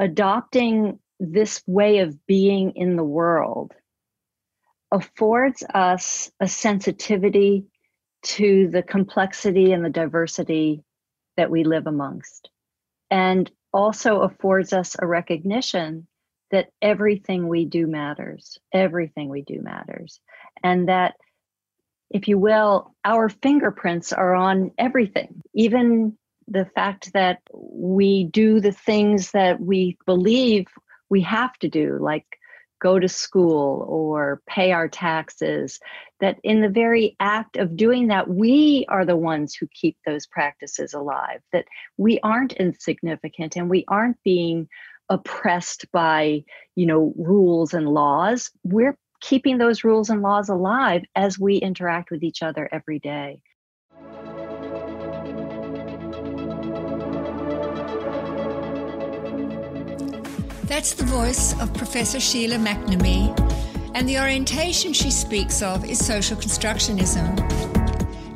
adopting this way of being in the world affords us a sensitivity to the complexity and the diversity that we live amongst, and also affords us a recognition that everything we do matters. Everything we do matters. And that, if you will, our fingerprints are on everything, even the fact that we do the things that we believe we have to do, like go to school or pay our taxes, that in the very act of doing that, we are the ones who keep those practices alive, that we aren't insignificant and we aren't being oppressed by, you know, rules and laws. We're keeping those rules and laws alive as we interact with each other every day. That's the voice of Professor Sheila McNamee, and the orientation she speaks of is social constructionism.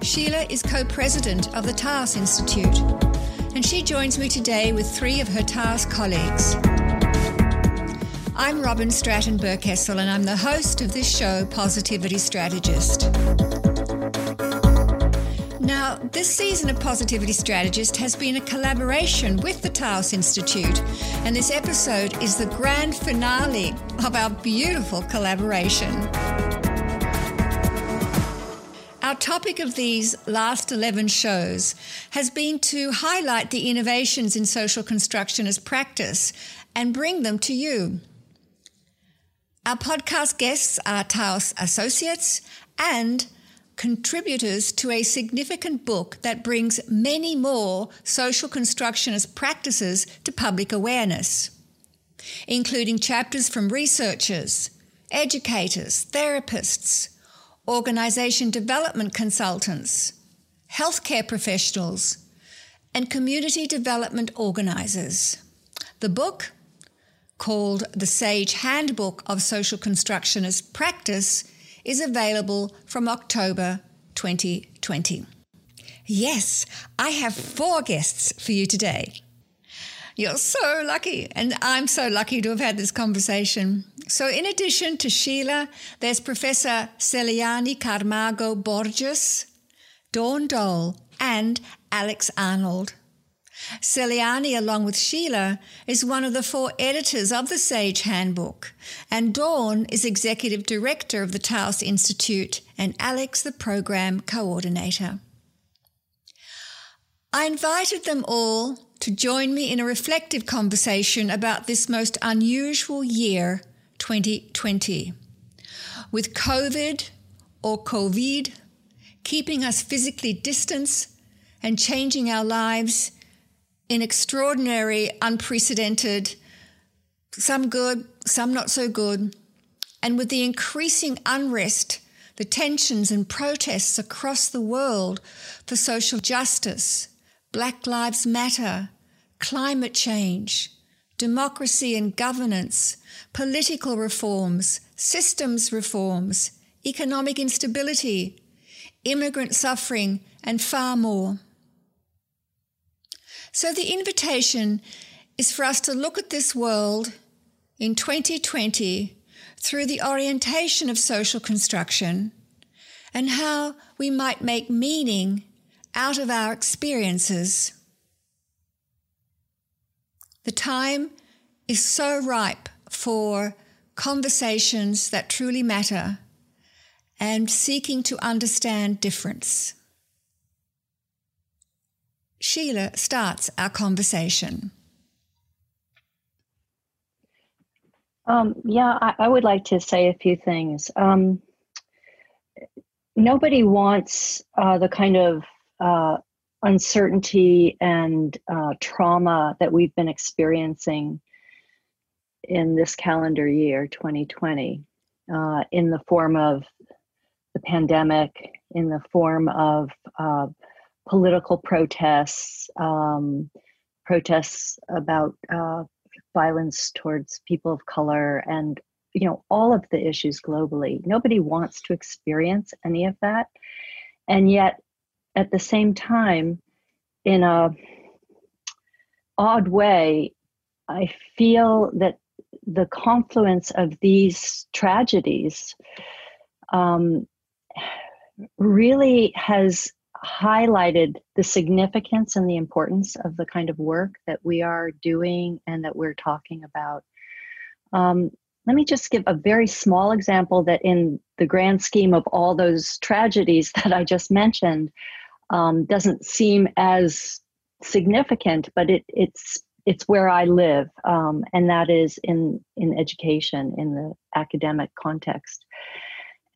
Sheila is co president of the Taos Institute, and she joins me today with three of her Taos colleagues. I'm Robyn Stratton Berkessel, and I'm the host of this show, Positivity Strategist. Now, this season of Positivity Strategist has been a collaboration with the Taos Institute, and this episode is the grand finale of our beautiful collaboration. Our topic of these last 11 shows has been to highlight the innovations in social construction as practice and bring them to you. Our podcast guests are Taos associates and contributors to a significant book that brings many more social constructionist practices to public awareness, including chapters from researchers, educators, therapists, organization development consultants, healthcare professionals, and community development organizers. The book, called The Sage Handbook of Social Constructionist Practice, is available from October 2020. Yes, I have four guests for you today. You're so lucky, and I'm so lucky to have had this conversation. So, in addition to Sheila, there's Professor Celiane Camargo Borges, Dawn Dole, and Alex Arnold. Celiane, along with Sheila, is one of the four editors of the SAGE Handbook, and Dawn is executive director of the Taos Institute, and Alex, the program coordinator. I invited them all to join me in a reflective conversation about this most unusual year, 2020. With COVID or COVID keeping us physically distanced and changing our lives in extraordinary, unprecedented, some good, some not so good, and with the increasing unrest, the tensions and protests across the world for social justice, Black Lives Matter, climate change, democracy and governance, political reforms, systems reforms, economic instability, immigrant suffering, and far more. So the invitation is for us to look at this world in 2020 through the orientation of social construction and how we might make meaning out of our experiences. The time is so ripe for conversations that truly matter and seeking to understand difference. Sheila starts our conversation. Um, yeah, I, I, would like to say a few things. Um, nobody wants uh, the kind of uh, uncertainty and uh, trauma that we've been experiencing in this calendar year, 2020, uh, in the form of the pandemic, in the form of uh, political protests, um, protests about uh, violence towards people of color, and you know all of the issues globally. Nobody wants to experience any of that, and yet at the same time, in a odd way, I feel that the confluence of these tragedies um, really has highlighted the significance and the importance of the kind of work that we are doing and that we're talking about. Um, let me just give a very small example that, in the grand scheme of all those tragedies that I just mentioned, um, doesn't seem as significant, but it, it's it's where I live, um, and that is in in education in the academic context.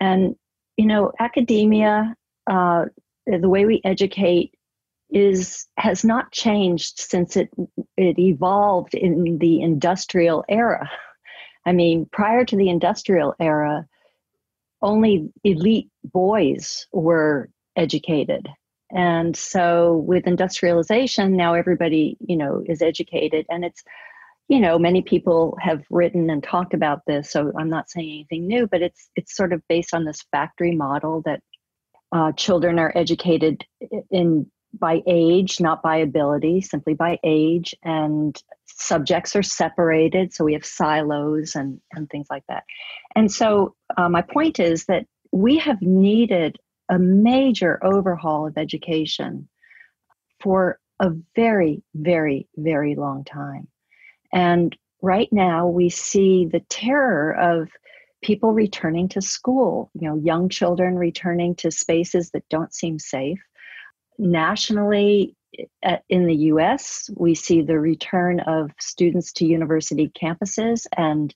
And you know, academia, uh, the way we educate, is has not changed since it it evolved in the industrial era. I mean, prior to the industrial era, only elite boys were educated and so with industrialization now everybody you know is educated and it's you know many people have written and talked about this so i'm not saying anything new but it's it's sort of based on this factory model that uh, children are educated in by age not by ability simply by age and subjects are separated so we have silos and and things like that and so uh, my point is that we have needed a major overhaul of education for a very, very, very long time. And right now we see the terror of people returning to school, you know, young children returning to spaces that don't seem safe. Nationally, in the US, we see the return of students to university campuses and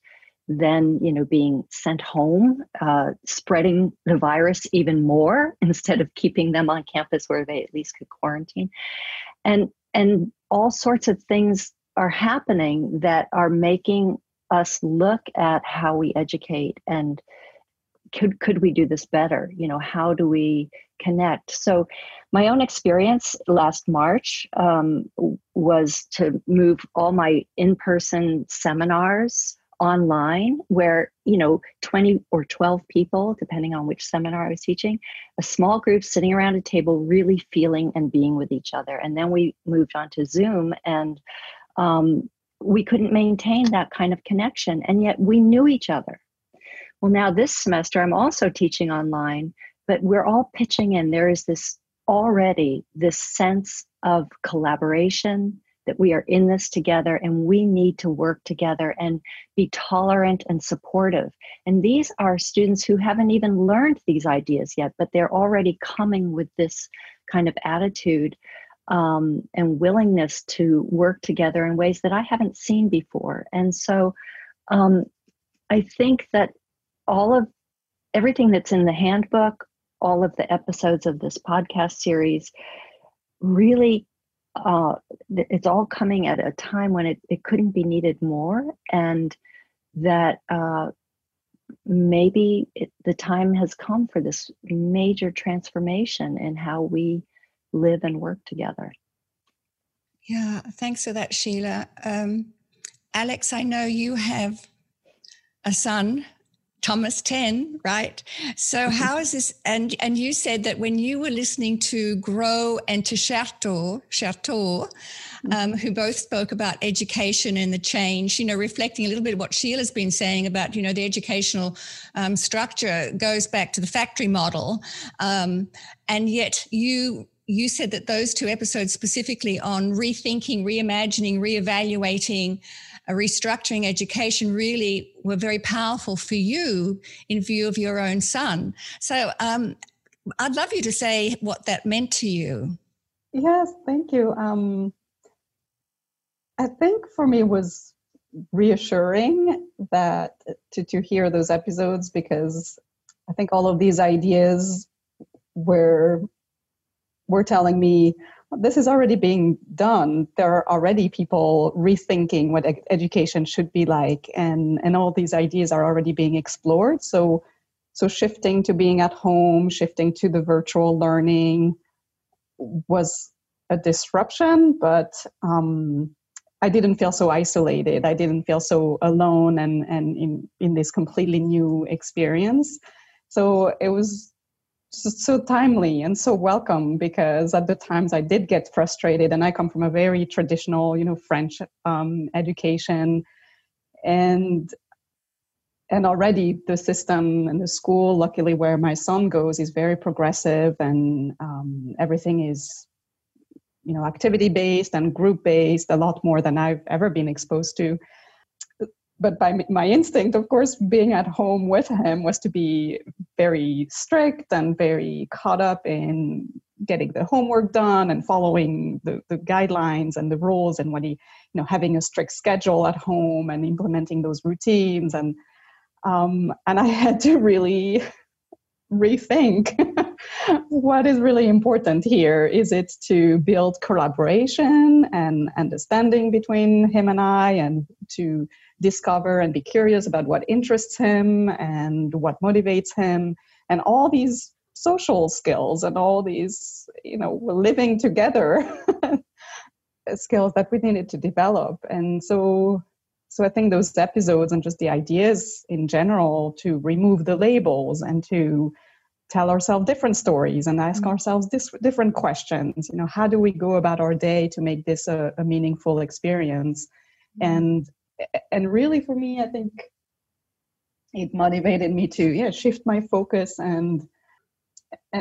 then you know being sent home uh, spreading the virus even more instead of keeping them on campus where they at least could quarantine and and all sorts of things are happening that are making us look at how we educate and could could we do this better? You know how do we connect? So my own experience last march um, was to move all my in-person seminars online where you know 20 or 12 people depending on which seminar i was teaching a small group sitting around a table really feeling and being with each other. And then we moved on to zoom and um, we couldn't maintain that kind of connection and yet we knew each other well now this semester i'm also teaching online but we're all pitching in there is this already this sense of collaboration that we are in this together and we need to work together and be tolerant and supportive. And these are students who haven't even learned these ideas yet, but they're already coming with this kind of attitude um, and willingness to work together in ways that I haven't seen before. And so um, I think that all of everything that's in the handbook, all of the episodes of this podcast series really uh, it's all coming at a time when it, it couldn't be needed more and that uh, maybe it, the time has come for this major transformation in how we live and work together yeah thanks for that sheila um, alex i know you have a son Thomas 10, right? So mm-hmm. how is this? And and you said that when you were listening to Grow and to Chertoux, Chertoux, mm-hmm. um, who both spoke about education and the change, you know, reflecting a little bit what Sheila's been saying about, you know, the educational um, structure goes back to the factory model. Um, and yet you you said that those two episodes specifically on rethinking, reimagining, reevaluating, uh, restructuring education really were very powerful for you in view of your own son. So um, I'd love you to say what that meant to you. Yes, thank you. Um, I think for me was reassuring that to, to hear those episodes because I think all of these ideas were were telling me this is already being done. There are already people rethinking what ed- education should be like, and and all these ideas are already being explored. So, so shifting to being at home, shifting to the virtual learning, was a disruption, but um, I didn't feel so isolated. I didn't feel so alone, and and in in this completely new experience. So it was so timely and so welcome because at the times I did get frustrated, and I come from a very traditional, you know, French um, education, and and already the system and the school, luckily where my son goes, is very progressive, and um, everything is, you know, activity based and group based, a lot more than I've ever been exposed to but by my instinct, of course, being at home with him was to be very strict and very caught up in getting the homework done and following the, the guidelines and the rules and when he, you know, having a strict schedule at home and implementing those routines and um, and I had to really rethink what is really important here. Is it to build collaboration and understanding between him and I, and to discover and be curious about what interests him and what motivates him and all these social skills and all these you know living together skills that we needed to develop and so so i think those episodes and just the ideas in general to remove the labels and to tell ourselves different stories and ask mm-hmm. ourselves this, different questions you know how do we go about our day to make this a, a meaningful experience mm-hmm. and and really for me i think it motivated me to yeah shift my focus and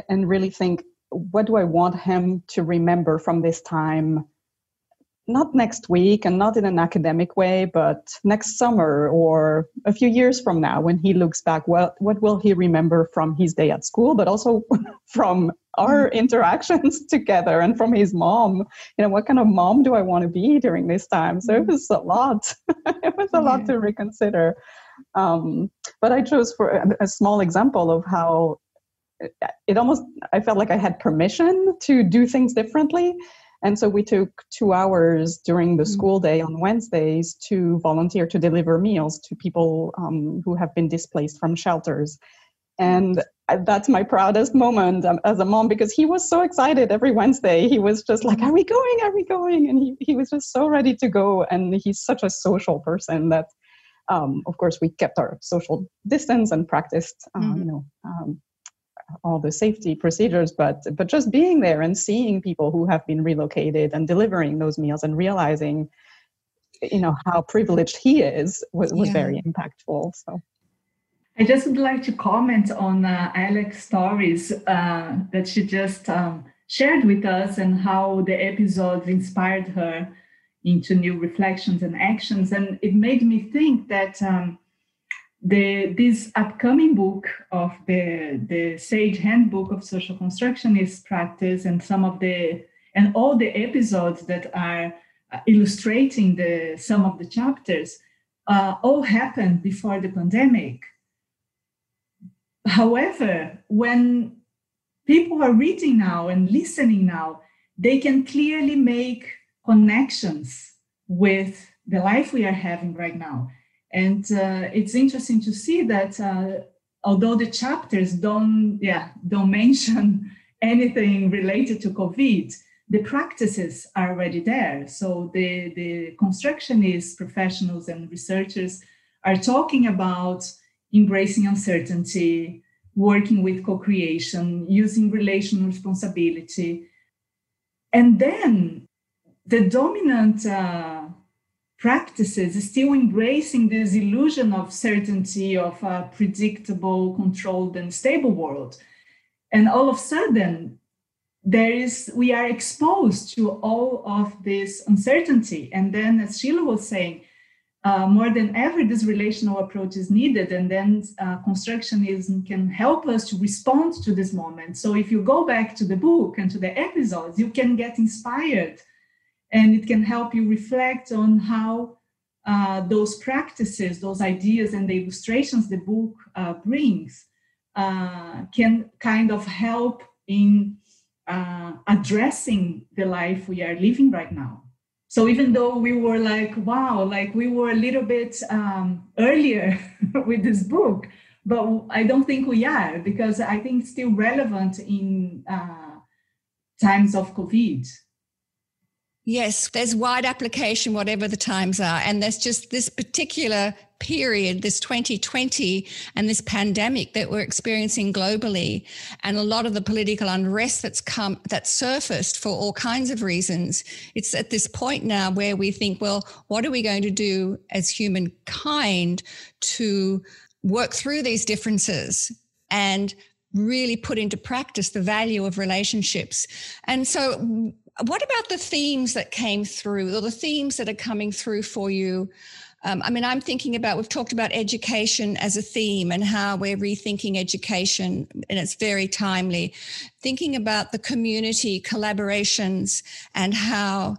and really think what do i want him to remember from this time not next week and not in an academic way but next summer or a few years from now when he looks back well what will he remember from his day at school but also from our mm. interactions together and from his mom you know what kind of mom do i want to be during this time so it mm. was a lot it was a yeah. lot to reconsider um, but i chose for a, a small example of how it almost i felt like i had permission to do things differently and so we took two hours during the mm. school day on Wednesdays to volunteer to deliver meals to people um, who have been displaced from shelters. And that's my proudest moment um, as a mom because he was so excited every Wednesday. He was just like, Are we going? Are we going? And he, he was just so ready to go. And he's such a social person that, um, of course, we kept our social distance and practiced, uh, mm-hmm. you know, um, all the safety procedures but but just being there and seeing people who have been relocated and delivering those meals and realizing you know how privileged he is was, was yeah. very impactful so I just would like to comment on uh, Alex stories uh, that she just um, shared with us and how the episodes inspired her into new reflections and actions. And it made me think that um, the this upcoming book of the the Sage Handbook of Social Constructionist Practice and some of the and all the episodes that are uh, illustrating the some of the chapters uh, all happened before the pandemic. However, when people are reading now and listening now, they can clearly make connections with the life we are having right now and uh, it's interesting to see that uh, although the chapters don't, yeah, don't mention anything related to COVID, the practices are already there. So the, the constructionist professionals and researchers are talking about embracing uncertainty, working with co-creation, using relational responsibility. And then the dominant uh, practices still embracing this illusion of certainty of a predictable controlled and stable world. And all of a sudden there is we are exposed to all of this uncertainty. And then as sheila was saying uh, more than ever this relational approach is needed. And then uh, constructionism can help us to respond to this moment. So if you go back to the book and to the episodes you can get inspired and it can help you reflect on how uh, those practices, those ideas, and the illustrations the book uh, brings uh, can kind of help in uh, addressing the life we are living right now. So even though we were like, wow, like we were a little bit um, earlier with this book, but I don't think we are because I think it's still relevant in uh, times of COVID Yes, there's wide application, whatever the times are. And there's just this particular period, this 2020 and this pandemic that we're experiencing globally, and a lot of the political unrest that's come, that's surfaced for all kinds of reasons. It's at this point now where we think, well, what are we going to do as humankind to work through these differences and really put into practice the value of relationships? And so, what about the themes that came through, or the themes that are coming through for you? Um, I mean, I'm thinking about, we've talked about education as a theme and how we're rethinking education, and it's very timely. Thinking about the community collaborations and how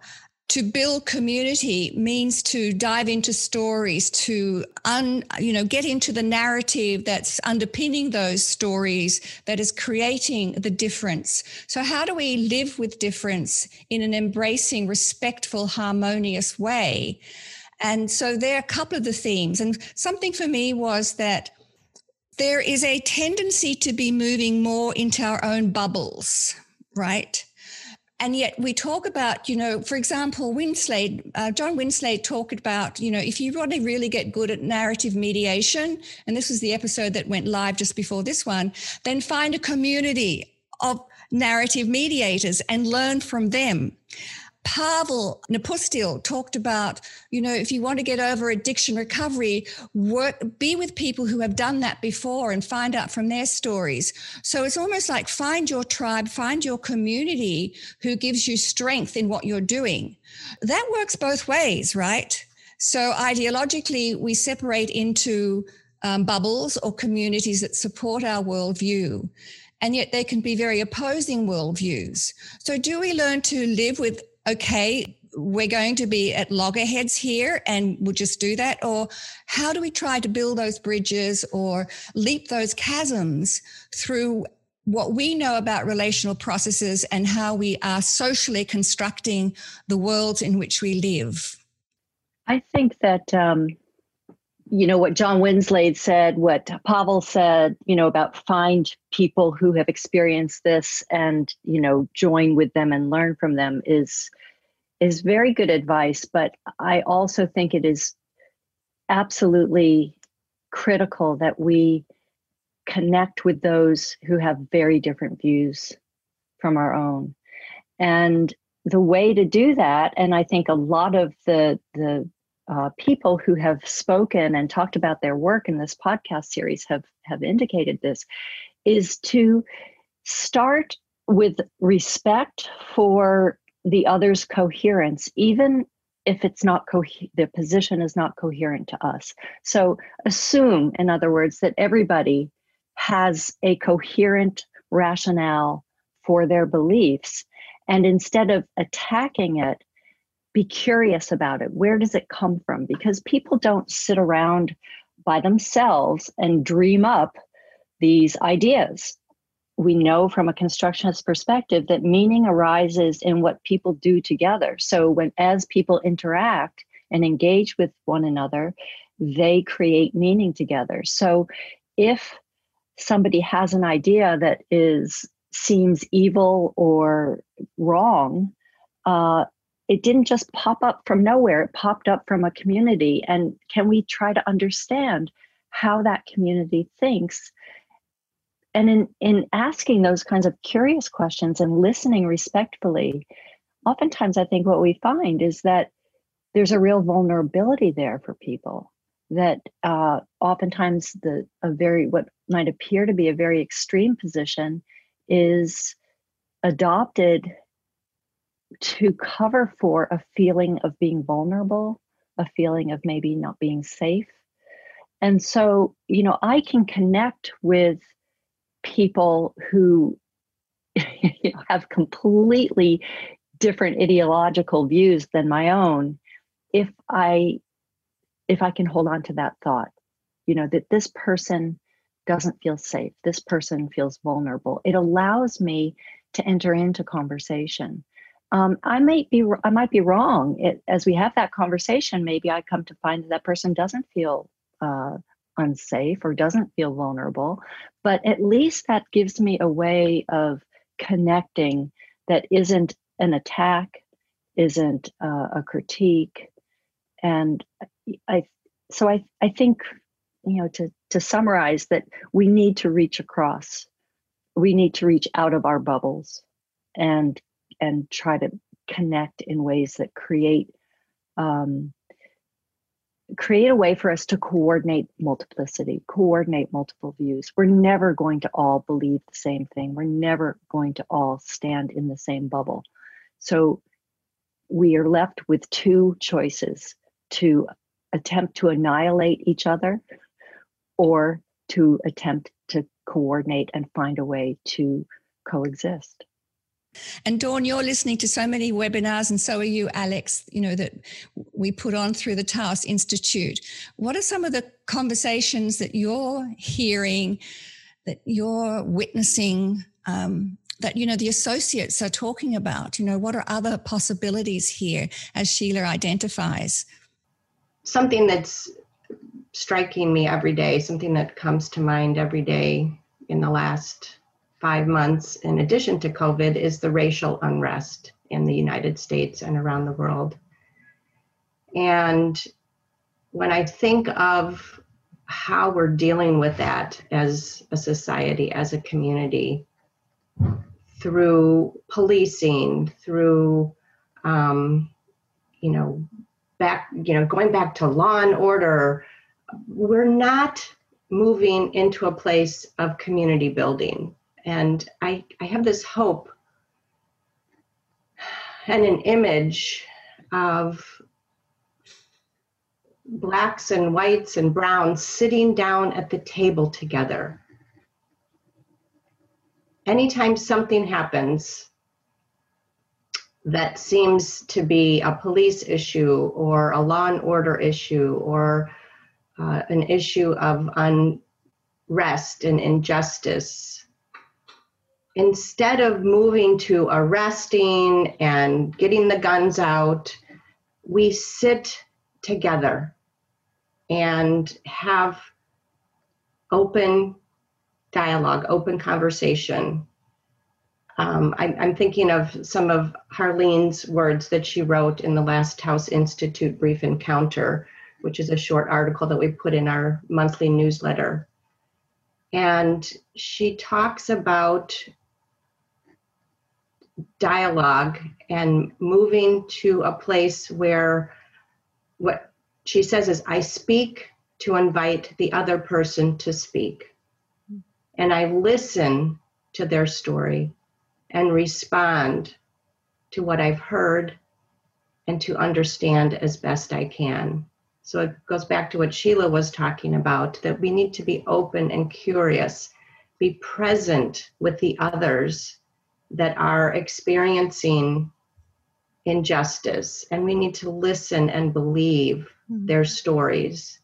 to build community means to dive into stories to un, you know get into the narrative that's underpinning those stories that is creating the difference. So how do we live with difference in an embracing respectful harmonious way? And so there are a couple of the themes. And something for me was that there is a tendency to be moving more into our own bubbles right and yet we talk about, you know, for example, Winslade, uh, John Winslade talked about, you know, if you want to really get good at narrative mediation, and this was the episode that went live just before this one, then find a community of narrative mediators and learn from them. Pavel Nepustil talked about, you know, if you want to get over addiction recovery, work, be with people who have done that before and find out from their stories. So it's almost like find your tribe, find your community who gives you strength in what you're doing. That works both ways, right? So ideologically, we separate into um, bubbles or communities that support our worldview and yet they can be very opposing worldviews. So, do we learn to live with okay, we're going to be at loggerheads here and we'll just do that? Or how do we try to build those bridges or leap those chasms through what we know about relational processes and how we are socially constructing the worlds in which we live? I think that, um, you know, what John Winslade said, what Pavel said, you know, about find people who have experienced this and, you know, join with them and learn from them is is very good advice, but I also think it is absolutely critical that we connect with those who have very different views from our own. And the way to do that, and I think a lot of the the uh, people who have spoken and talked about their work in this podcast series have have indicated this, is to start with respect for the other's coherence, even if it's not co- the position is not coherent to us. So assume, in other words, that everybody has a coherent rationale for their beliefs. And instead of attacking it, be curious about it. Where does it come from? Because people don't sit around by themselves and dream up these ideas we know from a constructionist perspective that meaning arises in what people do together. So when as people interact and engage with one another, they create meaning together. So if somebody has an idea that is seems evil or wrong, uh, it didn't just pop up from nowhere. It popped up from a community. And can we try to understand how that community thinks and in in asking those kinds of curious questions and listening respectfully oftentimes i think what we find is that there's a real vulnerability there for people that uh, oftentimes the a very what might appear to be a very extreme position is adopted to cover for a feeling of being vulnerable a feeling of maybe not being safe. And so you know i can connect with people who you know, have completely different ideological views than my own if i if i can hold on to that thought you know that this person doesn't feel safe this person feels vulnerable. It allows me to enter into conversation um, i might be i might be wrong. It, as we have that conversation maybe i come to find that, that person doesn't feel uh, unsafe or doesn't feel vulnerable, but at least that gives me a way of connecting that isn't an attack, isn't uh, a critique. And I, so I, I think, you know, to, to summarize that we need to reach across, we need to reach out of our bubbles and, and try to connect in ways that create um, create a way for us to coordinate multiplicity, coordinate multiple views. We're never going to all believe the same thing. We're never going to all stand in the same bubble. So we are left with two choices to attempt to annihilate each other or to attempt to coordinate and find a way to coexist. And Dawn, you're listening to so many webinars, and so are you, Alex, you know, that we put on through the Taos Institute. What are some of the conversations that you're hearing, that you're witnessing, um, that, you know, the associates are talking about? You know, what are other possibilities here as Sheila identifies? Something that's striking me every day, something that comes to mind every day in the last five months, in addition to COVID, is the racial unrest in the United States and around the world. And when I think of how we're dealing with that as a society, as a community, through policing, through, um, you know, back, you know, going back to law and order, we're not moving into a place of community building. And I, I have this hope and an image of blacks and whites and browns sitting down at the table together. Anytime something happens that seems to be a police issue or a law and order issue or uh, an issue of unrest and injustice, instead of moving to arresting and getting the guns out, we sit together and have open dialogue, open conversation. Um, I, I'm thinking of some of Harlene's words that she wrote in the last Taos Institute Brief Encounter, which is a short article that we put in our monthly newsletter. And she talks about dialogue and moving to a place where what she says is, I speak to invite the other person to speak. And I listen to their story and respond to what I've heard and to understand as best I can. So it goes back to what Sheila was talking about that we need to be open and curious, be present with the others that are experiencing injustice, and we need to listen and believe mm-hmm. their stories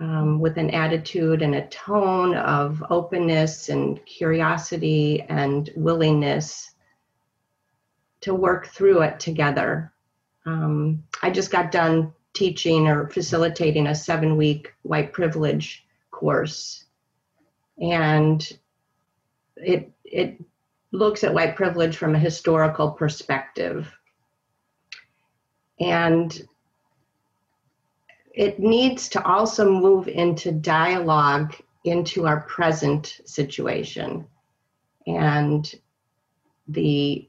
um, with an attitude and a tone of openness and curiosity and willingness to work through it together. Um, I just got done teaching or facilitating a seven week white privilege course. And it it looks at white privilege from a historical perspective. And it needs to also move into dialogue into our present situation. And the,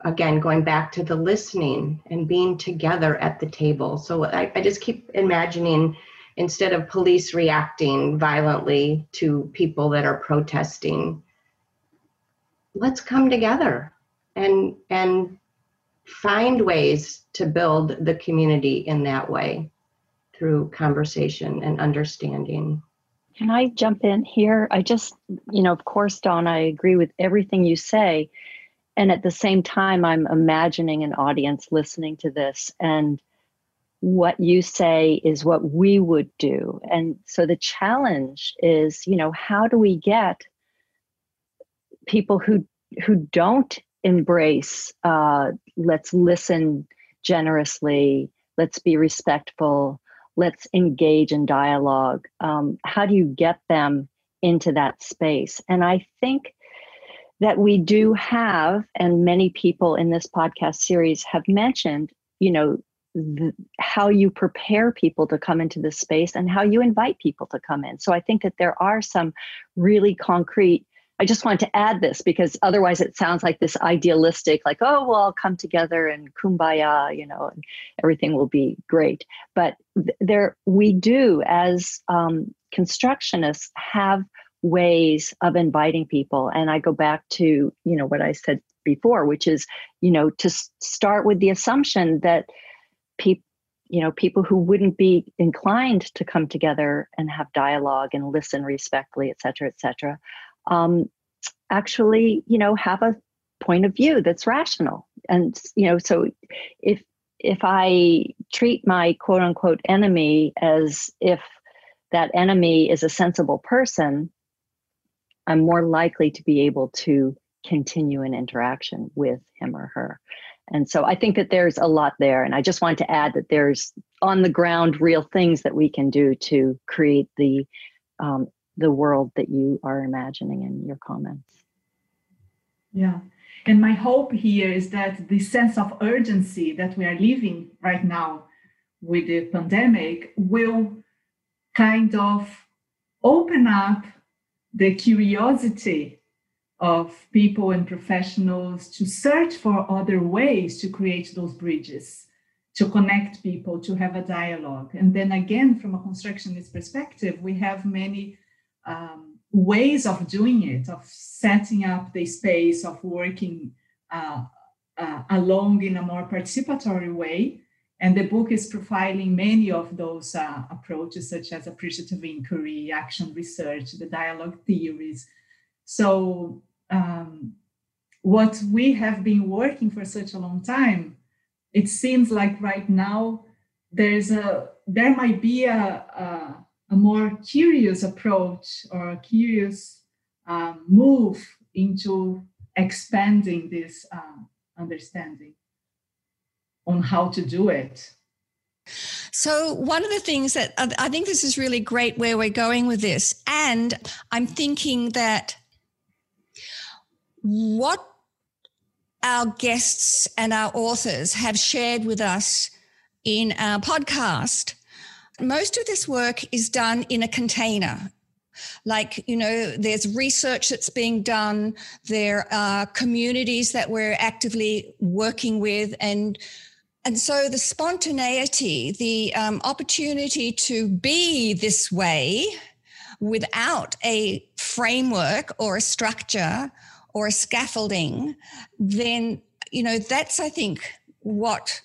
again, going back to the listening and being together at the table. So I, I just keep imagining instead of police reacting violently to people that are protesting, let's come together and and find ways to build the community in that way through conversation and understanding. Can I jump in here? I just, you know, of course, Dawn, I agree with everything you say. And at the same time, I'm imagining an audience listening to this, and what you say is what we would do. And so the challenge is, you know, how do we get people who who don't embrace uh, let's listen generously let's be respectful let's engage in dialogue um, how do you get them into that space and i think that we do have, and many people in this podcast series have mentioned, you know, how you prepare people to come into this space and how you invite people to come in. So I think that there are some really concrete. I just wanted to add this because otherwise it sounds like this idealistic, like, oh, we'll all come together and kumbaya, you know, and everything will be great. But there, we do, as um, constructionists, have ways of inviting people. And I go back to, you know, what I said before, which is, you know, to start with the assumption that people you know people who wouldn't be inclined to come together and have dialogue and listen respectfully et cetera et cetera um, actually you know have a point of view that's rational and you know so if if i treat my quote unquote enemy as if that enemy is a sensible person i'm more likely to be able to continue an interaction with him or her and so I think that there's a lot there. And I just wanted to add that there's on the ground real things that we can do to create the um, the world that you are imagining in your comments. Yeah. And my hope here is that the sense of urgency that we are living right now with the pandemic will kind of open up the curiosity of people and professionals to search for other ways to create those bridges, to connect people, to have a dialogue. And then again, from a constructionist perspective, we have many um, ways of doing it, of setting up the space, of working uh, uh, along in a more participatory way. And the book is profiling many of those uh, approaches, such as appreciative inquiry, action research, the dialogue theories. So um, what we have been working for such a long time, it seems like right now there's a there might be a, a, a more curious approach or a curious um, move into expanding this uh, understanding on how to do it. So, one of the things that I think this is really great where we're going with this, and I'm thinking that what our guests and our authors have shared with us in our podcast. Most of this work is done in a container. Like, you know, there's research that's being done, there are communities that we're actively working with, and and so the spontaneity, the um, opportunity to be this way without a framework or a structure or a scaffolding, then, you know, that's, I think, what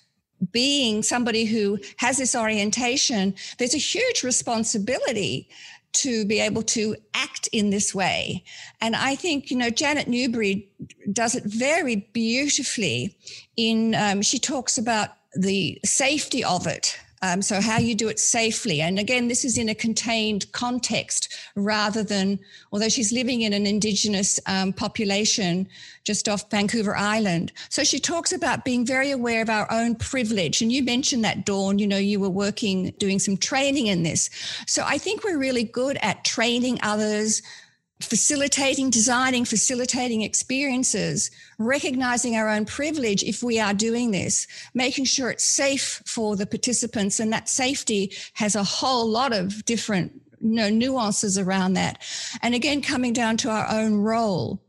being somebody who has this orientation, there's a huge responsibility to be able to act in this way. And I think, you know, Janet Newbury does it very beautifully in, um, she talks about the safety of it um, so, how you do it safely. And again, this is in a contained context rather than, although she's living in an Indigenous um, population just off Vancouver Island. So, she talks about being very aware of our own privilege. And you mentioned that, Dawn, you know, you were working, doing some training in this. So, I think we're really good at training others facilitating, designing, facilitating experiences, recognizing our own privilege if we are doing this, making sure it's safe for the participants. And that safety has a whole lot of different you know, nuances around that. And again, coming down to our own role.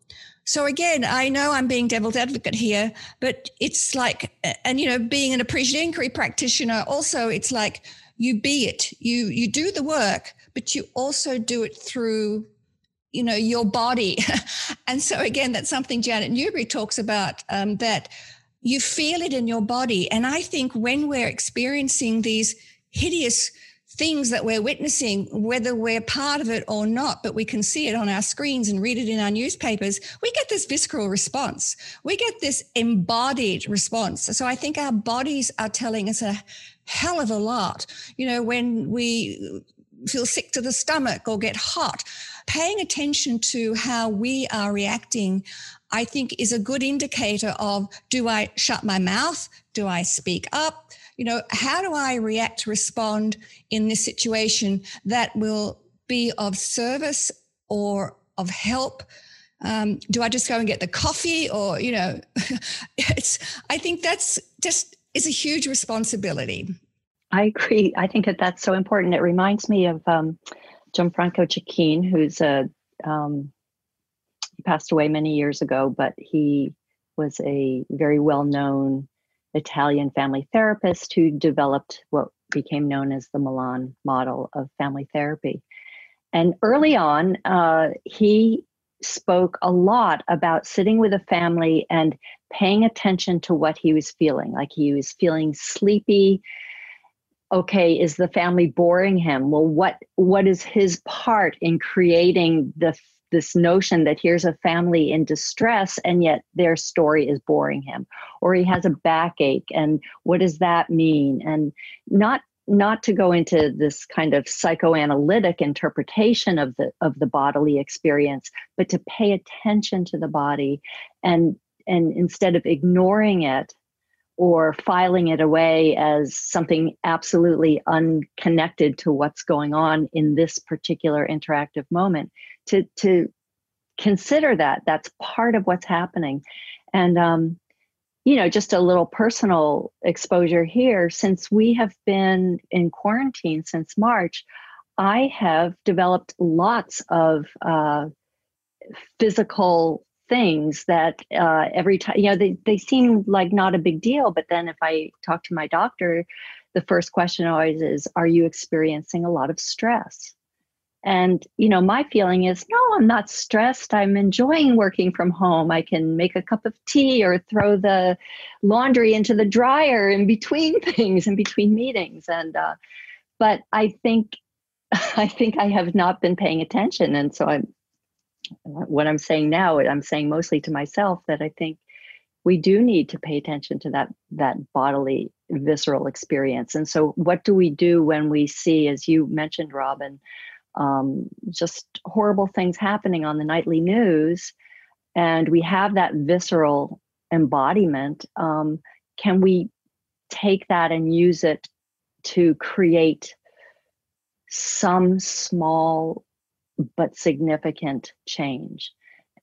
So again, I know I'm being devil's advocate here, but it's like, and you know, being an appreciative inquiry practitioner, also it's like you be it, you you do the work, but you also do it through you know your body. And so again that's something janet newbury talks about um, that you feel it in your body. And i think when we're experiencing these hideous things that we're witnessing whether we're part of it or not but we can see it on our screens and read it in our newspapers we get this visceral response. We get this embodied response. So i think our bodies are telling us a hell of a lot. You know when we feel sick to the stomach or get hot paying attention to how we are reacting, I think is a good indicator of do I shut my mouth? Do I speak up? You know, how do I react, respond in this situation that will be of service or of help Um, do I just go and get the coffee, or you know, it's? I think that's just is a huge responsibility. I agree. I think that that's so important. It reminds me of um, Gianfranco Cecchin, who's a um, he passed away many years ago, but he was a very well known Italian family therapist who developed what became known as the Milan model of family therapy. And early on, uh, he spoke a lot about sitting with a family and paying attention to what he was feeling. Like he was feeling sleepy. Okay, is the family boring him? Well, what what is his part in creating the this notion that here's a family in distress and yet their story is boring him or he has a backache and what does that mean and not not to go into this kind of psychoanalytic interpretation of the of the bodily experience but to pay attention to the body and and instead of ignoring it or filing it away as something absolutely unconnected to what's going on in this particular interactive moment. To to consider that that's part of what's happening. And um, you know just a little personal exposure here. Since we have been in quarantine since march i have developed lots of uh, physical things that uh, every time you know they, they seem like not a big deal but then if i talk to my doctor the first question always is are you experiencing a lot of stress and, you know, my feeling is no, I'm not stressed. I'm enjoying working from home. I can make a cup of tea or throw the laundry into the dryer in between things, in between meetings. And, uh, but I think, I think I have not been paying attention. And so I'm, what I'm saying now, I'm saying mostly to myself that I think we do need to pay attention to that that bodily visceral experience. And so what do we do when we see as you mentioned Robyn um, just horrible things happening on the nightly news, and we have that visceral embodiment, um, can we take that and use it to create some small but significant change?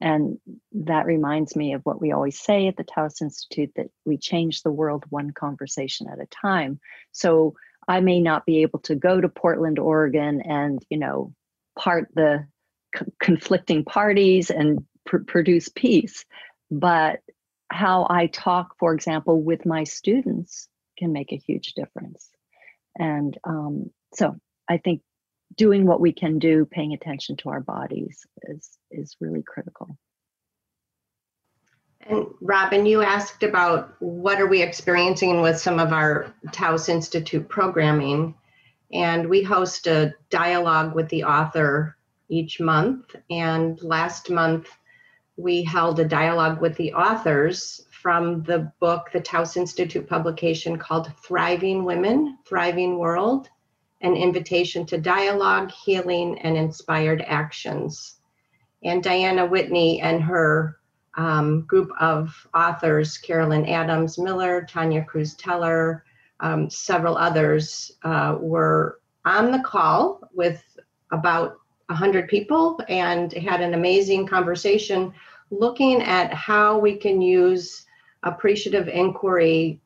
And that reminds me of what we always say at the Taos Institute that we change the world one conversation at a time. So I may not be able to go to Portland, Oregon, and you know part the c- conflicting parties and pr- produce peace, but how I talk, for example, with my students can make a huge difference. And um, so I think doing what we can do, paying attention to our bodies, is is really critical. And Robyn, you asked about what are we experiencing with some of our Taos Institute programming. And we host a dialogue with the author each month. And last month, we held a dialogue with the authors from the book, the Taos Institute publication called Thriving Women, Thriving World An Invitation to Dialogue, Healing, and Inspired Actions. And Diana Whitney and her um, group of authors, Carolyn Adams Miller, Tanya Cruz Teller, um, several others, uh, were on the call with about 100 people and had an amazing conversation looking at how we can use appreciative inquiry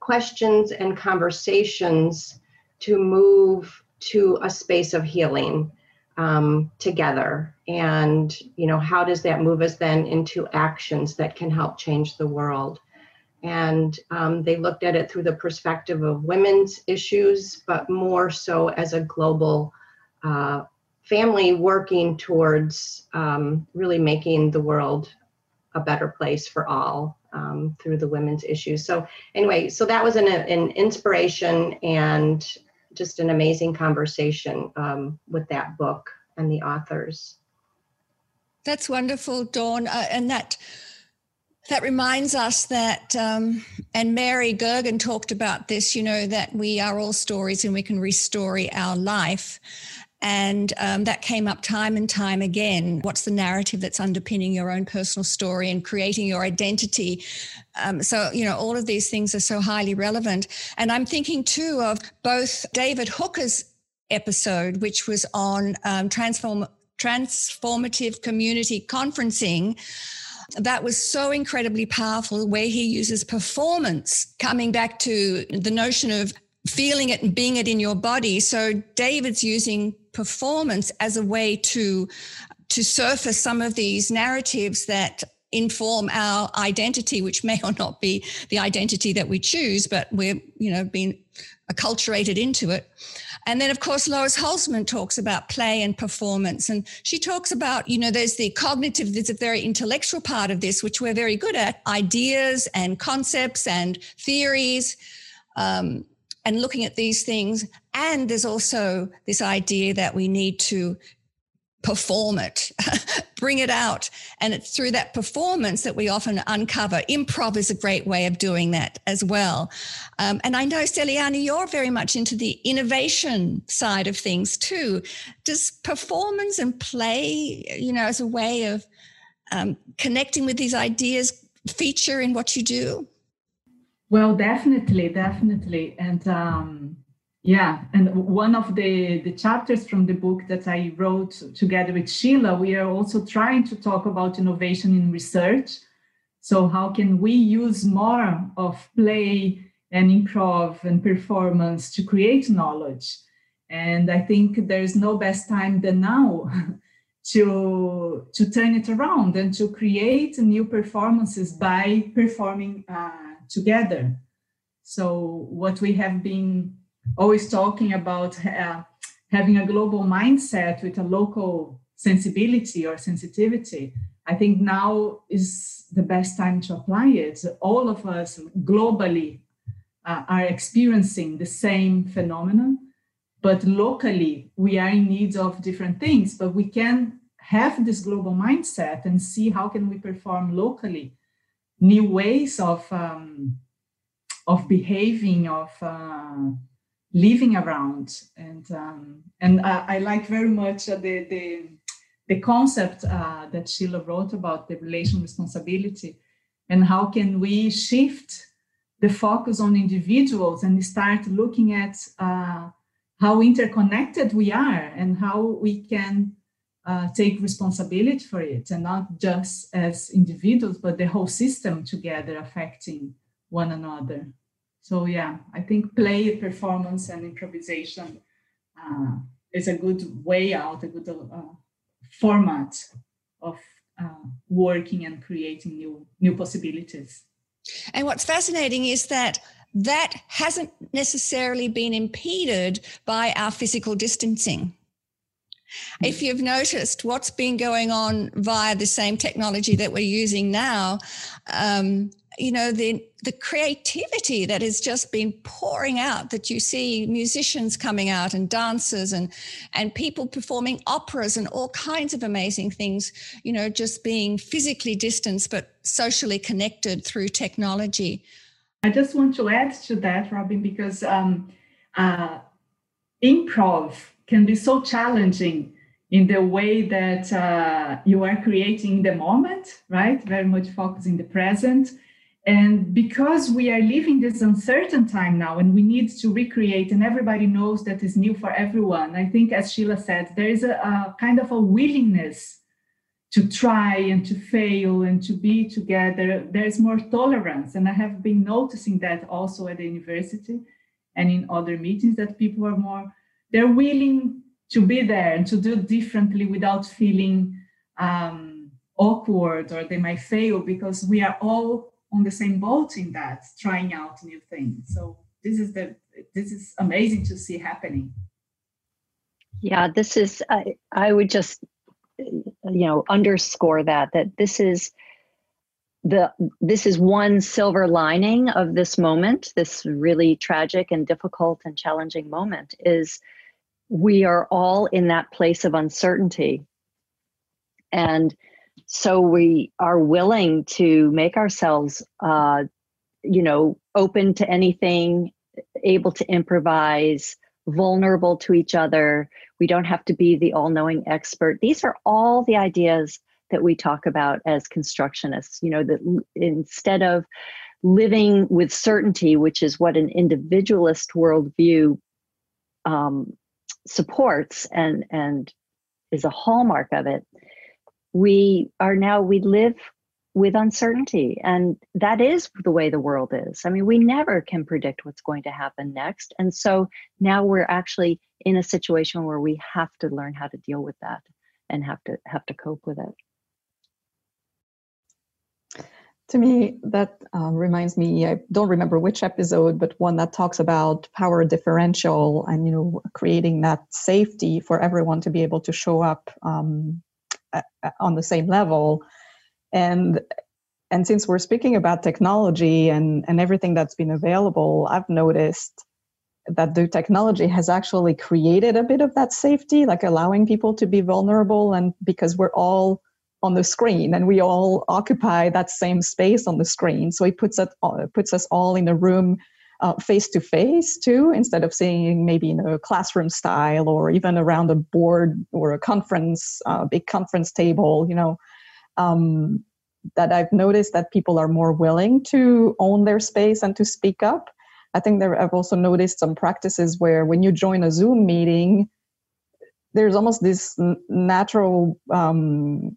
questions and conversations to move to a space of healing um, together. And you know how does that move us then into actions that can help change the world? And um, they looked at it through the perspective of women's issues but more so as a global uh, family working towards um, really making the world a better place for all um, through the women's issues. So anyway so that was an, an inspiration and just an amazing conversation um, with that book and the authors. That's wonderful, Dawn. Uh, and that that reminds us that, um, and Mary Gergen talked about this, you know, that we are all stories and we can restore our life. And um, that came up time and time again. What's the narrative that's underpinning your own personal story and creating your identity? Um, so, you know, all of these things are so highly relevant. And I'm thinking too of both David Hooker's episode, which was on um, transform transformative community conferencing that was so incredibly powerful where he uses performance coming back to the notion of feeling it and being it in your body so david's using performance as a way to to surface some of these narratives that inform our identity which may or not be the identity that we choose but we're you know being acculturated into it and then, of course, Lois Holzman talks about play and performance. And she talks about, you know, there's the cognitive, there's a very intellectual part of this, which we're very good at ideas and concepts and theories. Um, and looking at these things. And there's also this idea that we need to perform it, bring it out. And it's through that performance that we often uncover. Improv is a great way of doing that as well. Um, and I know, Celiane, you're very much into the innovation side of things too. Does performance and play, you know, as a way of um, connecting with these ideas feature in what you do? Well, definitely, definitely. And um, yeah, and one of the, the chapters from the book that I wrote together with Sheila, we are also trying to talk about innovation in research. So, how can we use more of play and improv and performance to create knowledge? And I think there's no best time than now to, to turn it around and to create new performances by performing uh, together. So, what we have been always talking about uh, having a global mindset with a local sensibility or sensitivity. I think now is the best time to apply it. All of us globally uh, are experiencing the same phenomenon, but locally we are in need of different things. But we can have this global mindset and see how can we perform locally new ways of um, of behaving, of uh, living around. And um, and I, I, like very much uh, the the the concept uh, that Sheila wrote about the relation responsibility and how can we shift the focus on individuals and start looking at uh, how interconnected we are and how we can uh, take responsibility for it and not just as individuals but the whole system together affecting one another so yeah, I think play, performance, and improvisation uh, is a good way out, a good uh, format of uh, working and creating new new possibilities. And what's fascinating is that that hasn't necessarily been impeded by our physical distancing. If you've noticed what's been going on via the same technology that we're using now, um, you know the the creativity that has just been pouring out that you see musicians coming out and dancers and and people performing operas and all kinds of amazing things you know just being physically distanced but socially connected through technology. I just want to add to that Robyn because um, uh, improv can be so challenging in the way that uh, you are creating the moment right very much focusing the present and because we are living this uncertain time now and we need to recreate, and everybody knows that is new for everyone, I think, as Sheila said, there is a, a kind of a willingness to try and to fail and to be together. There's more tolerance. And I have been noticing that also at the university and in other meetings that people are more, they're willing to be there and to do differently without feeling um, awkward or they might fail because we are all on the same boat in that, trying out new things. So this is the this is amazing to see happening. Yeah, this is. I, I would just you know underscore that that this is the this is one silver lining of this moment this really tragic and difficult and challenging moment is we are all in that place of uncertainty. And so we are willing to make ourselves uh, you know open to anything able to improvise vulnerable to each other. We don't have to be the all-knowing expert. These are all the ideas that we talk about as constructionists you know that instead of living with certainty which is what an individualist worldview um, supports and and is a hallmark of it we are now we live with uncertainty. And that is the way the world is. I mean we never can predict what's going to happen next. And so now we're actually in a situation where we have to learn how to deal with that and have to have to cope with it to me that um, reminds me i don't remember which episode but one that talks about power differential and you know creating that safety for everyone to be able to show up um, on the same level. And and since we're speaking about technology and and everything that's been available i've noticed that the technology has actually created a bit of that safety like allowing people to be vulnerable and because we're all on the screen and we all occupy that same space on the screen. So it puts us puts us all in a room face to face too instead of seeing maybe in a classroom style or even around a board or a conference uh, big conference table you know. Um, that i've noticed that people are more willing to own their space and to speak up. I think there i've also noticed some practices where when you join a zoom meeting there's almost this natural um,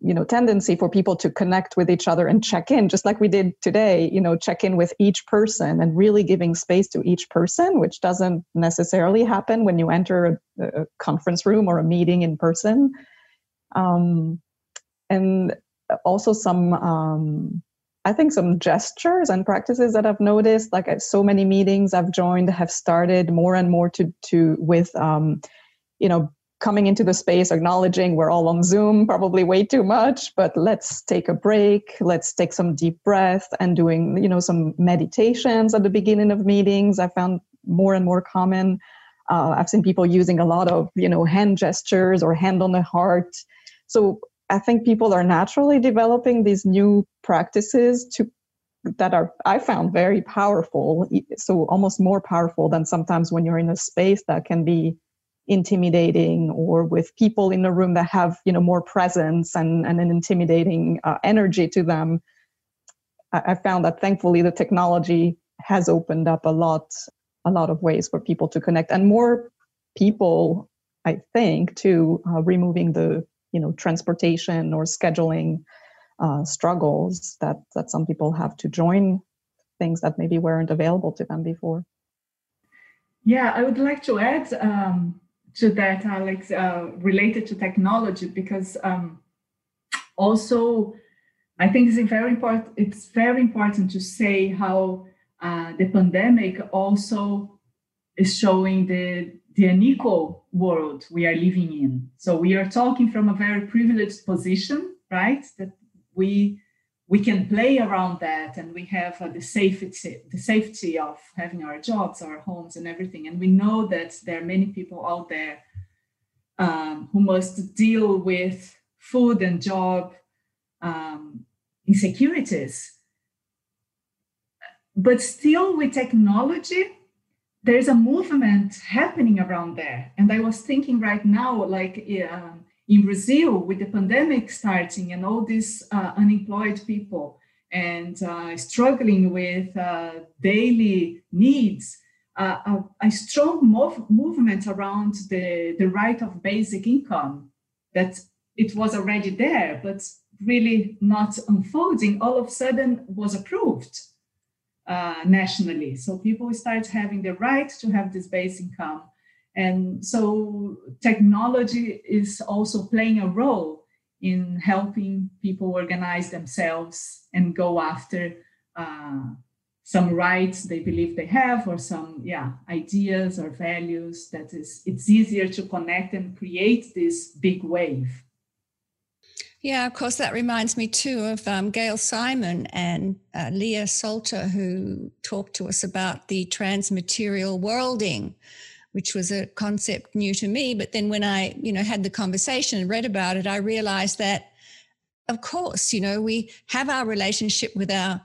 you know tendency for people to connect with each other and check in just like we did today you know check in with each person and really giving space to each person which doesn't necessarily happen when you enter a, a conference room or a meeting in person. Um, and also some um, i think some gestures and practices that i've noticed like so many meetings i've joined have started more and more to to with um, you know coming into the space acknowledging we're all on zoom probably way too much but let's take a break let's take some deep breath and doing you know some meditations at the beginning of meetings. I found more and more common. Uh, i've seen people using a lot of you know hand gestures or hand on the heart. So i think people are naturally developing these new practices to that are i found very powerful so almost more powerful than sometimes when you're in a space that can be intimidating or with people in the room that have you know more presence and, and an intimidating uh, energy to them I, I found that thankfully the technology has opened up a lot a lot of ways for people to connect and more people i think to uh, removing the you know transportation or scheduling uh, struggles that that some people have to join things that maybe weren't available to them before. Yeah i would like to add um, to that, Alex, uh, related to technology, because um, also I think it's very important. It's very important to say how uh, the pandemic also is showing the the unequal world we are living in. So we are talking from a very privileged position, right? That we we can play around that and we have uh, the safety the safety of having our jobs our homes and everything. And we know that there are many people out there um, who must deal with food and job um, insecurities. But still with technology there's a movement happening around there. And i was thinking right now like um, in Brazil, with the pandemic starting and all these uh, unemployed people and uh, struggling with uh, daily needs, uh, a, a, strong mov- movement around the, the right of basic income that it was already there, but really not unfolding, all of a sudden was approved uh, nationally. So people start having the right to have this basic income and so technology is also playing a role in helping people organize themselves and go after uh, some rights they believe they have or some yeah ideas or values that is it's easier to connect and create this big wave. Yeah, of course, that reminds me too of um, Gail Simon and uh, Leah Salter, who talked to us about the transmaterial worlding, which was a concept new to me. But then when I, you know, had the conversation and read about it, I realized that, of course, you know, we have our relationship with our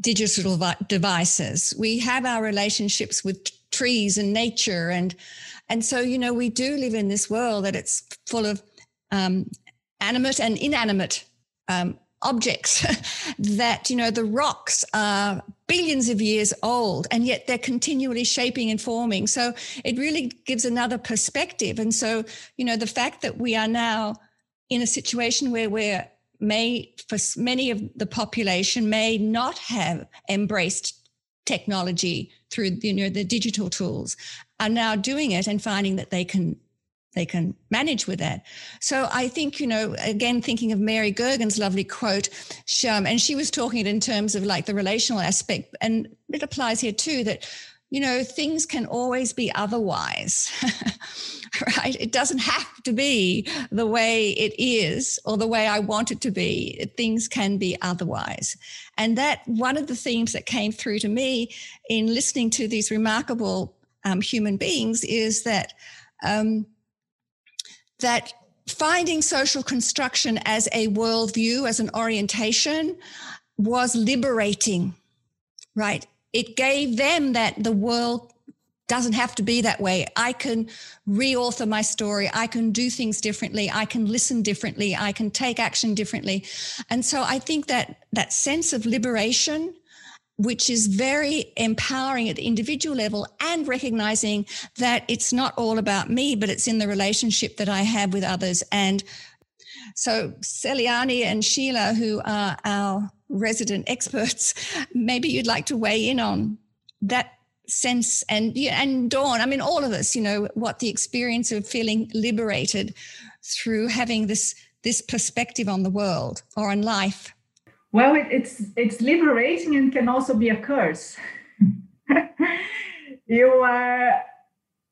digital devices. We have our relationships with trees and nature, and and so you know, we do live in this world that it's full of um, animate and inanimate um, objects. that you know, the rocks are billions of years old and yet they're continually shaping and forming. So it really gives another perspective. And so you know the fact that we are now in a situation where we're may for many of the population may not have embraced technology through you know the digital tools are now doing it and finding that they can they can manage with that. So I think, you know, again, thinking of Mary Gergen's lovely quote, she, um, and she was talking it in terms of like the relational aspect, and it applies here too that, you know, things can always be otherwise, right? It doesn't have to be the way it is or the way I want it to be. Things can be otherwise. And that one of the themes that came through to me in listening to these remarkable um, human beings is that. Um, that finding social construction as a worldview, as an orientation, was liberating, right? It gave them that the world doesn't have to be that way. I can reauthor my story. I can do things differently. I can listen differently. I can take action differently. And so I think that that sense of liberation which is very empowering at the individual level and recognizing that it's not all about me, but it's in the relationship that I have with others. And so, Celiane and Sheila, who are our resident experts, maybe you'd like to weigh in on that sense and and Dawn. I mean, all of us, you know, what the experience of feeling liberated through having this this perspective on the world or on life well, it, it's it's liberating and can also be a curse. you are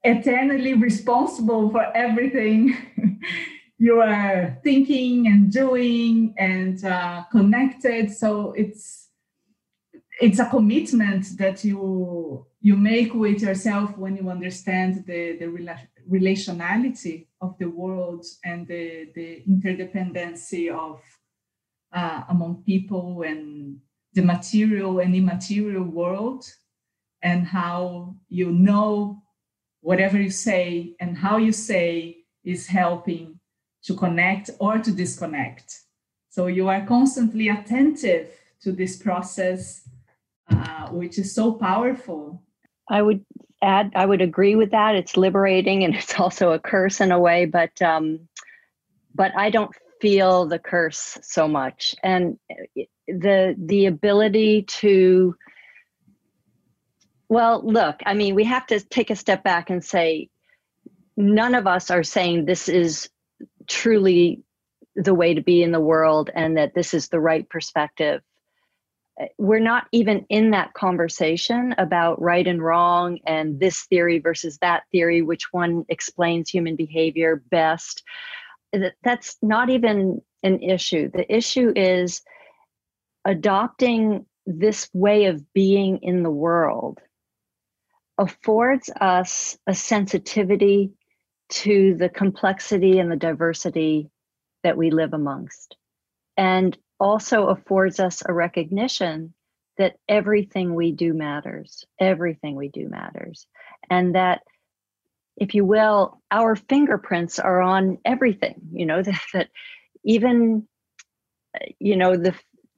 eternally responsible for everything you are thinking and doing and uh, connected. So it's it's a commitment that you you make with yourself when you understand the the relationality of the world and the the interdependency of uh, among people and the material and immaterial world, and how you know whatever you say and how you say is helping to connect or to disconnect. So you are constantly attentive to this process, uh, which is so powerful. I would add, I would agree with that. It's liberating and it's also a curse in a way, but um, but I don't feel the curse so much. And the the ability to well look i mean we have to take a step back and say none of us are saying this is truly the way to be in the world and that this is the right perspective. We're not even in that conversation about right and wrong and this theory versus that theory which one explains human behavior best that's not even an issue. The issue is adopting this way of being in the world affords us a sensitivity to the complexity and the diversity that we live amongst, and also affords us a recognition that everything we do matters. Everything we do matters. And that if you will, our fingerprints are on everything. You know that, that even you know the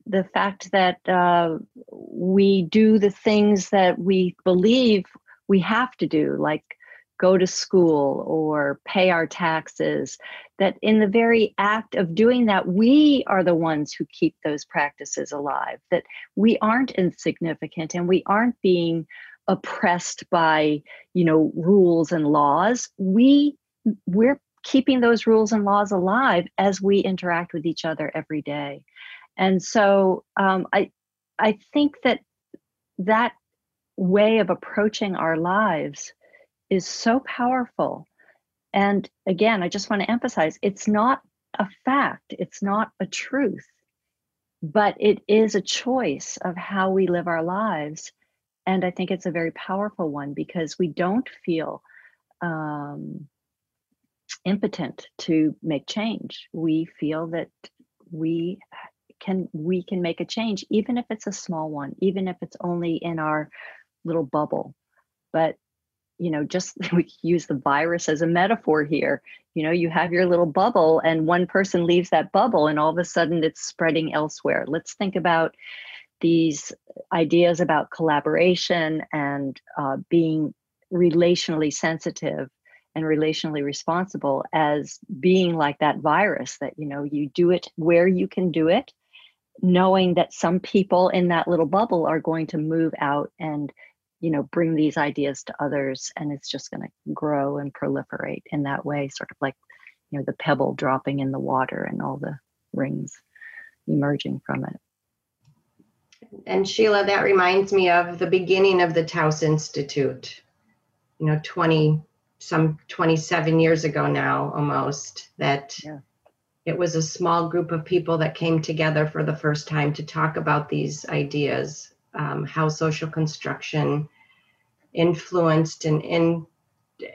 the fact that uh, we do the things that we believe we have to do, like go to school or pay our taxes, that in the very act of doing that, we are the ones who keep those practices alive, that we aren't insignificant and we aren't being oppressed by you know rules and laws we we're keeping those rules and laws alive as we interact with each other every day. And so um, i i think that that way of approaching our lives is so powerful. And again i just want to emphasize it's not a fact it's not a truth but it is a choice of how we live our lives and I think it's a very powerful one because we don't feel um, impotent to make change. We feel that we can we can make a change, even if it's a small one, even if it's only in our little bubble. But you know, just we use the virus as a metaphor here. You know, you have your little bubble, and one person leaves that bubble, and all of a sudden it's spreading elsewhere. Let's think about these ideas about collaboration and uh, being relationally sensitive and relationally responsible as being like that virus that you know you do it where you can do it knowing that some people in that little bubble are going to move out and you know bring these ideas to others and it's just going to grow and proliferate in that way sort of like you know the pebble dropping in the water and all the rings emerging from it and sheila that reminds me of the beginning of the taos institute you know 20 some 27 years ago now almost that yeah. it was a small group of people that came together for the first time to talk about these ideas um, how social construction influenced and in,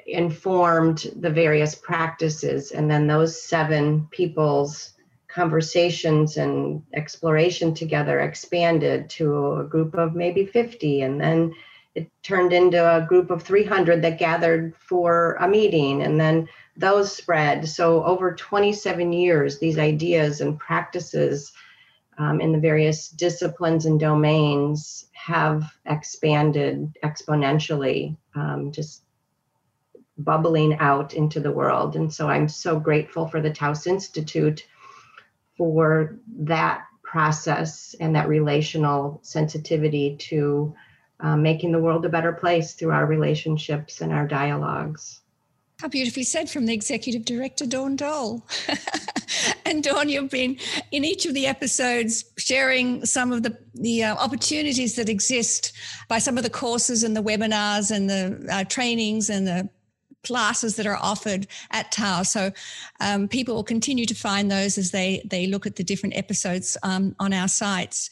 informed the various practices and then those seven people's conversations and exploration together expanded to a group of maybe 50 and then it turned into a group of 300 that gathered for a meeting and then those spread. So over 27 years these ideas and practices um, in the various disciplines and domains have expanded exponentially um, just bubbling out into the world. And so i'm so grateful for the taos institute for that process and that relational sensitivity to uh, making the world a better place through our relationships and our dialogues. How beautifully said from the executive director, Dawn Dole. and Dawn, you've been in each of the episodes sharing some of the, the uh, opportunities that exist by some of the courses and the webinars and the uh, trainings and the classes that are offered at Taos. So um, people will continue to find those as they, they look at the different episodes um, on our sites.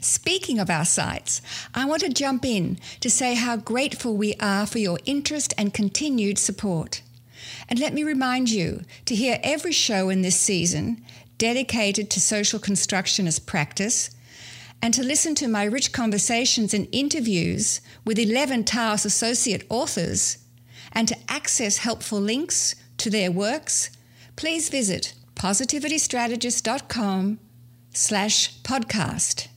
Speaking of our sites, I want to jump in to say how grateful we are for your interest and continued support. And let me remind you to hear every show in this season dedicated to social construction as practice, and to listen to my rich conversations and interviews with 11 Taos associate authors, and to access helpful links to their works, please visit positivitystrategist.com slash podcast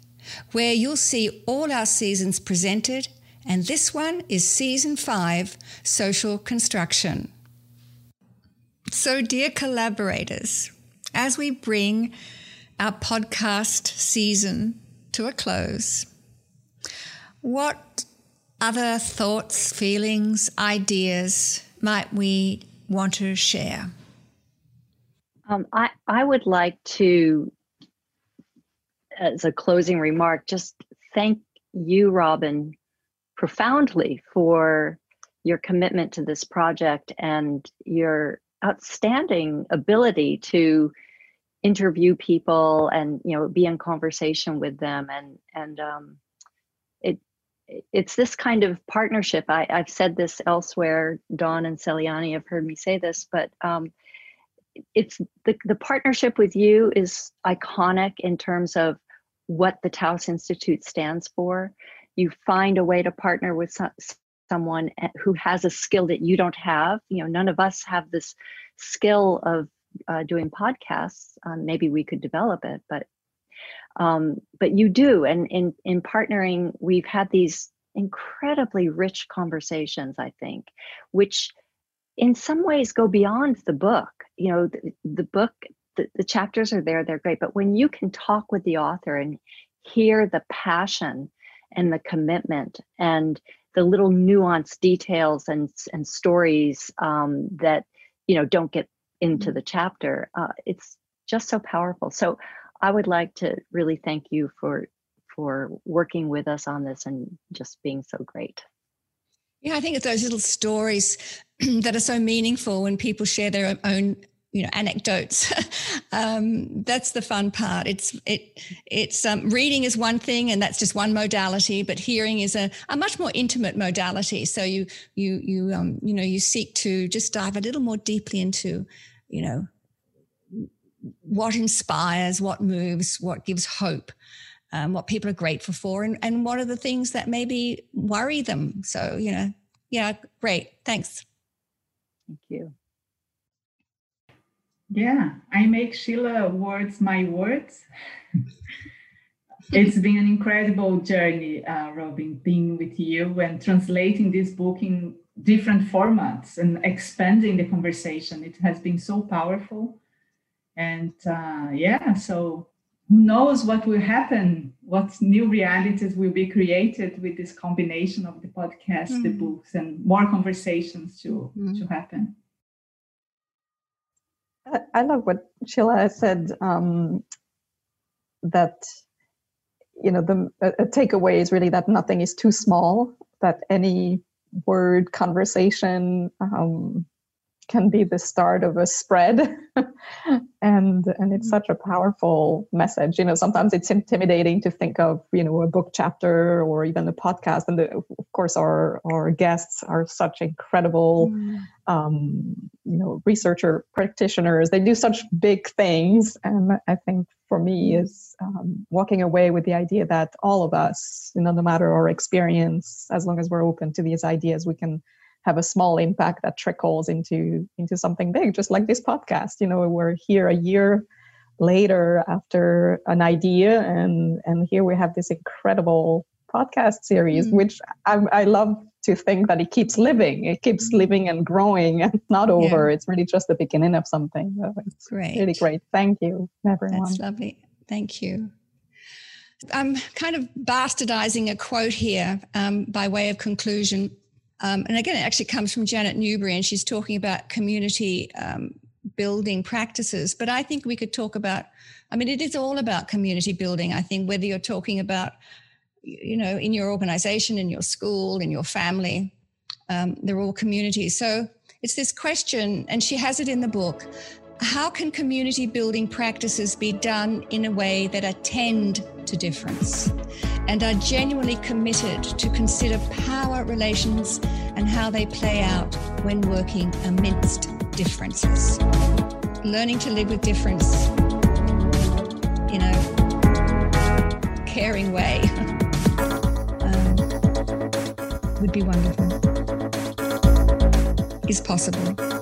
where you'll see all our seasons presented, and this one is season five Social Construction. So, dear collaborators, as we bring our podcast season to a close, what other thoughts, feelings, ideas might we want to share? Um, I, I would like to as a closing remark, just thank you, Robyn, profoundly for your commitment to this project and your outstanding ability to interview people and you know be in conversation with them and and um, it's this kind of partnership I, i've said this elsewhere dawn and Celiane have heard me say this but um, it's the, the partnership with you is iconic in terms of what the Taos Institute stands for. You find a way to partner with some, someone eh, who has a skill that you don't have. You know, none of us have this skill of uh, doing podcasts. Um, maybe we could develop it, but um, but you do. And in in partnering, we've had these incredibly rich conversations. I think, which in some ways go beyond the book. You know, the, the book the, the chapters are there, they're great. But when you can talk with the author and hear the passion and the commitment and the little nuanced details and and stories um, that you know don't get into mm-hmm. the chapter, uh, it's just so powerful. So I would like to really thank you for for working with us on this and just being so great. Yeah, I think it's those little stories that are so meaningful when people share their own you know anecdotes. Um, that's the fun part. It's it it's um, reading is one thing and that's just one modality but hearing is a, a much more intimate modality. So you you you um you know you seek to just dive a little more deeply into you know what inspires what moves what gives hope um, what people are grateful for and, and what are the things that maybe worry them so you know yeah great thanks thank you yeah, I make Sheila words my words. it's been an incredible journey, uh, Robyn, being with you and translating this book in different formats and expanding the conversation. It has been so powerful. And uh, yeah, so who knows what will happen, what new realities will be created with this combination of the podcast, mm. the books, and more conversations to, mm. to happen. I love what Sheila said um, that you know the a takeaway is really that nothing is too small that any word conversation um, can be the start of a spread. And and it's such a powerful message. You know sometimes it's intimidating to think of you know a book chapter or even a podcast. And the, of course our our guests are such incredible mm. um, you know researcher practitioners. They do such big things. And i think for me is um, walking away with the idea that all of us you know no matter our experience as long as we're open to these ideas we can have a small impact that trickles into into something big just like this podcast. You know we're here a year later after an idea and and here we have this incredible podcast series mm-hmm. which I, I, love to think that it keeps living. It keeps mm-hmm. living and growing and it's not over. Yeah. it's really just the beginning of something. So it's great. really great. Thank you everyone. That's lovely. Thank you. I'm kind of bastardizing a quote here um, by way of conclusion um, and again, it actually comes from Janet Newbury, and she's talking about community um, building practices. But I think we could talk about, I mean, it is all about community building. I think whether you're talking about, you know, in your organization, in your school, in your family, um, they're all communities. So it's this question, and she has it in the book how can community building practices be done in a way that attend to difference and are genuinely committed to consider power relations and how they play out when working amidst differences? Learning to live with difference in a caring way um, would be wonderful. Is possible.